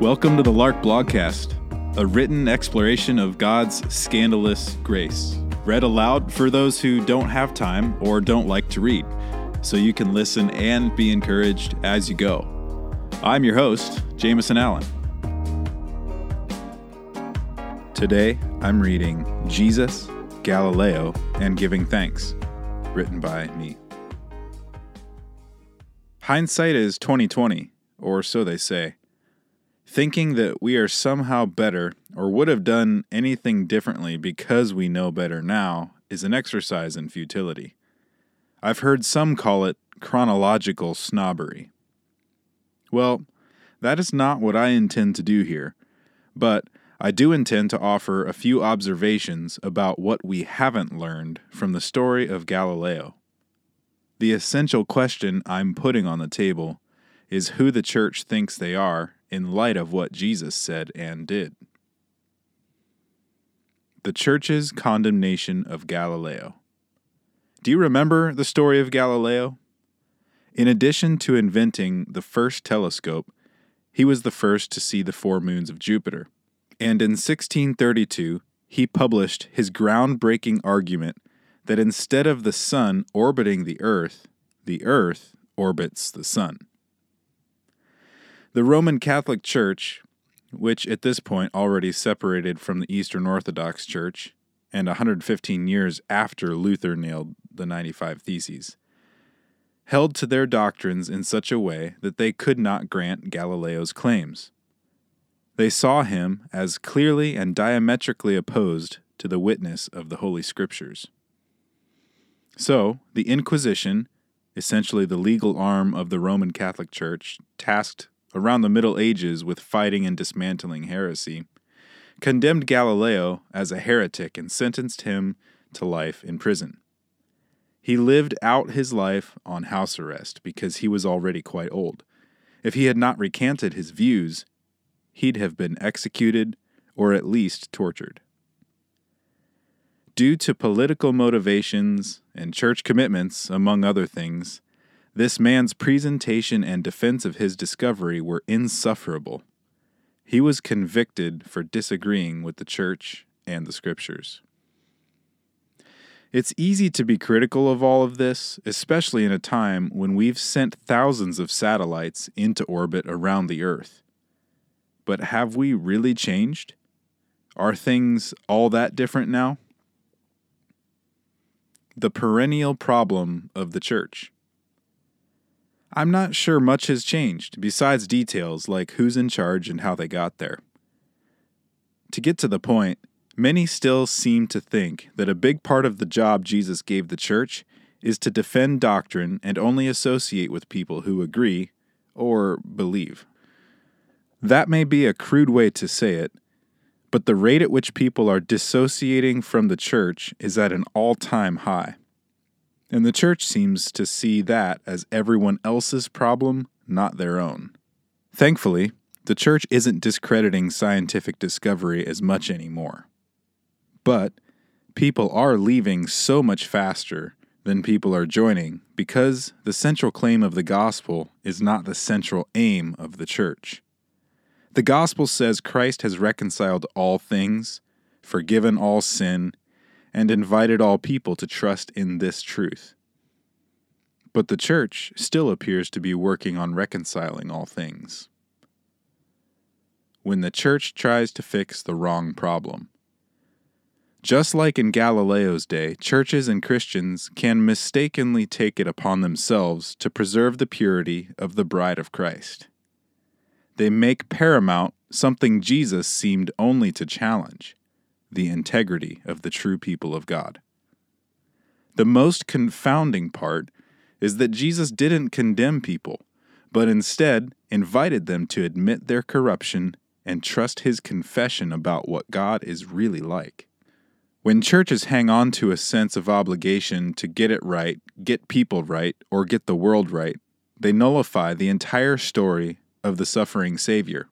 Welcome to the Lark Blogcast, a written exploration of God's scandalous grace, read aloud for those who don't have time or don't like to read, so you can listen and be encouraged as you go. I'm your host, Jameson Allen. Today, I'm reading Jesus, Galileo, and Giving Thanks, written by me. Hindsight is 2020, or so they say. Thinking that we are somehow better or would have done anything differently because we know better now is an exercise in futility. I've heard some call it chronological snobbery. Well, that is not what I intend to do here, but I do intend to offer a few observations about what we haven't learned from the story of Galileo. The essential question I'm putting on the table is who the church thinks they are in light of what Jesus said and did. The church's condemnation of Galileo. Do you remember the story of Galileo? In addition to inventing the first telescope, he was the first to see the four moons of Jupiter. And in 1632, he published his groundbreaking argument that instead of the sun orbiting the earth, the earth orbits the sun. The Roman Catholic Church, which at this point already separated from the Eastern Orthodox Church, and 115 years after Luther nailed the 95 Theses, held to their doctrines in such a way that they could not grant Galileo's claims. They saw him as clearly and diametrically opposed to the witness of the Holy Scriptures. So, the Inquisition, essentially the legal arm of the Roman Catholic Church, tasked around the Middle Ages with fighting and dismantling heresy, condemned Galileo as a heretic and sentenced him to life in prison. He lived out his life on house arrest because he was already quite old. If he had not recanted his views, he'd have been executed or at least tortured. Due to political motivations and church commitments, among other things, this man's presentation and defense of his discovery were insufferable. He was convicted for disagreeing with the church and the scriptures. It's easy to be critical of all of this, especially in a time when we've sent thousands of satellites into orbit around the Earth. But have we really changed? Are things all that different now? The perennial problem of the church. I'm not sure much has changed, besides details like who's in charge and how they got there. To get to the point, many still seem to think that a big part of the job Jesus gave the church is to defend doctrine and only associate with people who agree or believe. That may be a crude way to say it, but the rate at which people are dissociating from the church is at an all time high. And the church seems to see that as everyone else's problem, not their own. Thankfully, the church isn't discrediting scientific discovery as much anymore. But people are leaving so much faster than people are joining because the central claim of the gospel is not the central aim of the church. The gospel says Christ has reconciled all things, forgiven all sin, and invited all people to trust in this truth. But the church still appears to be working on reconciling all things. When the church tries to fix the wrong problem. Just like in Galileo's day, churches and Christians can mistakenly take it upon themselves to preserve the purity of the bride of Christ. They make paramount something Jesus seemed only to challenge the integrity of the true people of God. The most confounding part is that Jesus didn't condemn people, but instead invited them to admit their corruption and trust his confession about what God is really like. When churches hang on to a sense of obligation to get it right, get people right, or get the world right, they nullify the entire story of the suffering Savior.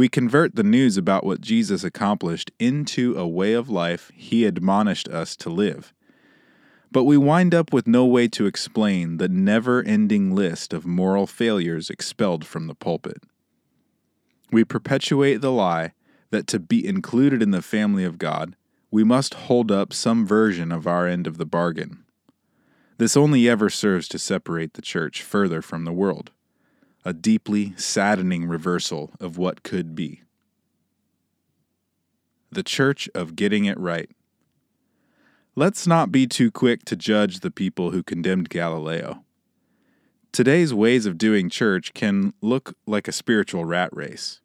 We convert the news about what Jesus accomplished into a way of life he admonished us to live. But we wind up with no way to explain the never ending list of moral failures expelled from the pulpit. we perpetuate the lie that to be included in the family of God, we must hold up some version of our end of the bargain. This only ever serves to separate the church further from the world, a deeply saddening reversal of what could be. The Church of Getting It Right. Let's not be too quick to judge the people who condemned Galileo. Today's ways of doing church can look like a spiritual rat race.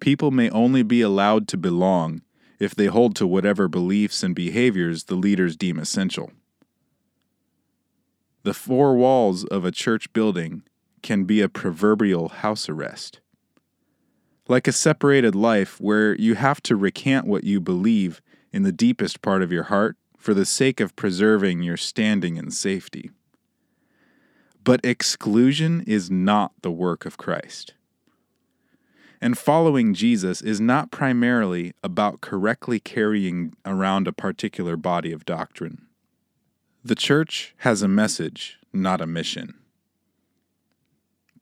People may only be allowed to belong if they hold to whatever beliefs and behaviors the leaders deem essential. The four walls of a church building can be a proverbial house arrest. Like a separated life where you have to recant what you believe in the deepest part of your heart for the sake of preserving your standing and safety. But exclusion is not the work of Christ. And following Jesus is not primarily about correctly carrying around a particular body of doctrine. The church has a message, not a mission.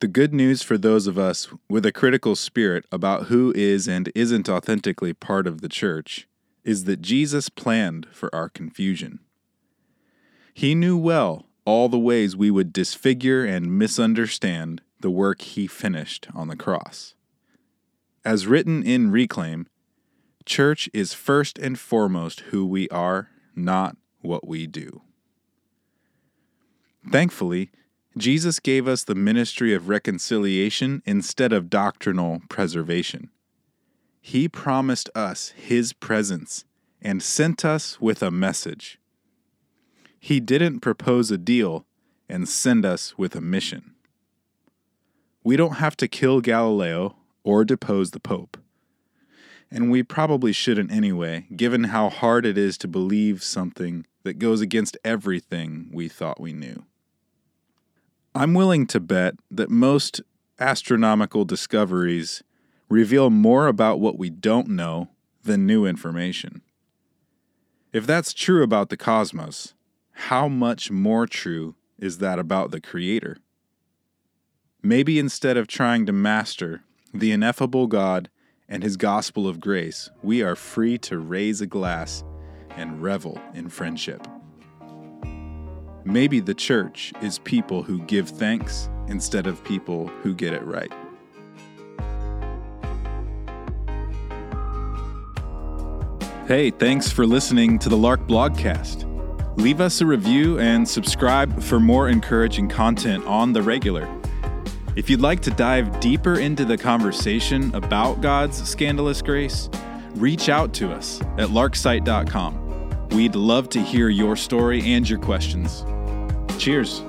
The good news for those of us with a critical spirit about who is and isn't authentically part of the church is that Jesus planned for our confusion. He knew well all the ways we would disfigure and misunderstand the work he finished on the cross. As written in Reclaim, church is first and foremost who we are, not what we do. Thankfully, Jesus gave us the ministry of reconciliation instead of doctrinal preservation. He promised us His presence and sent us with a message. He didn't propose a deal and send us with a mission. We don't have to kill Galileo or depose the Pope. And we probably shouldn't anyway, given how hard it is to believe something that goes against everything we thought we knew. I'm willing to bet that most astronomical discoveries reveal more about what we don't know than new information. If that's true about the cosmos, how much more true is that about the Creator? Maybe instead of trying to master the ineffable God and His gospel of grace, we are free to raise a glass and revel in friendship. Maybe the church is people who give thanks instead of people who get it right. Hey, thanks for listening to the Lark Blogcast. Leave us a review and subscribe for more encouraging content on the regular. If you'd like to dive deeper into the conversation about God's scandalous grace, reach out to us at larksite.com. We'd love to hear your story and your questions. Cheers.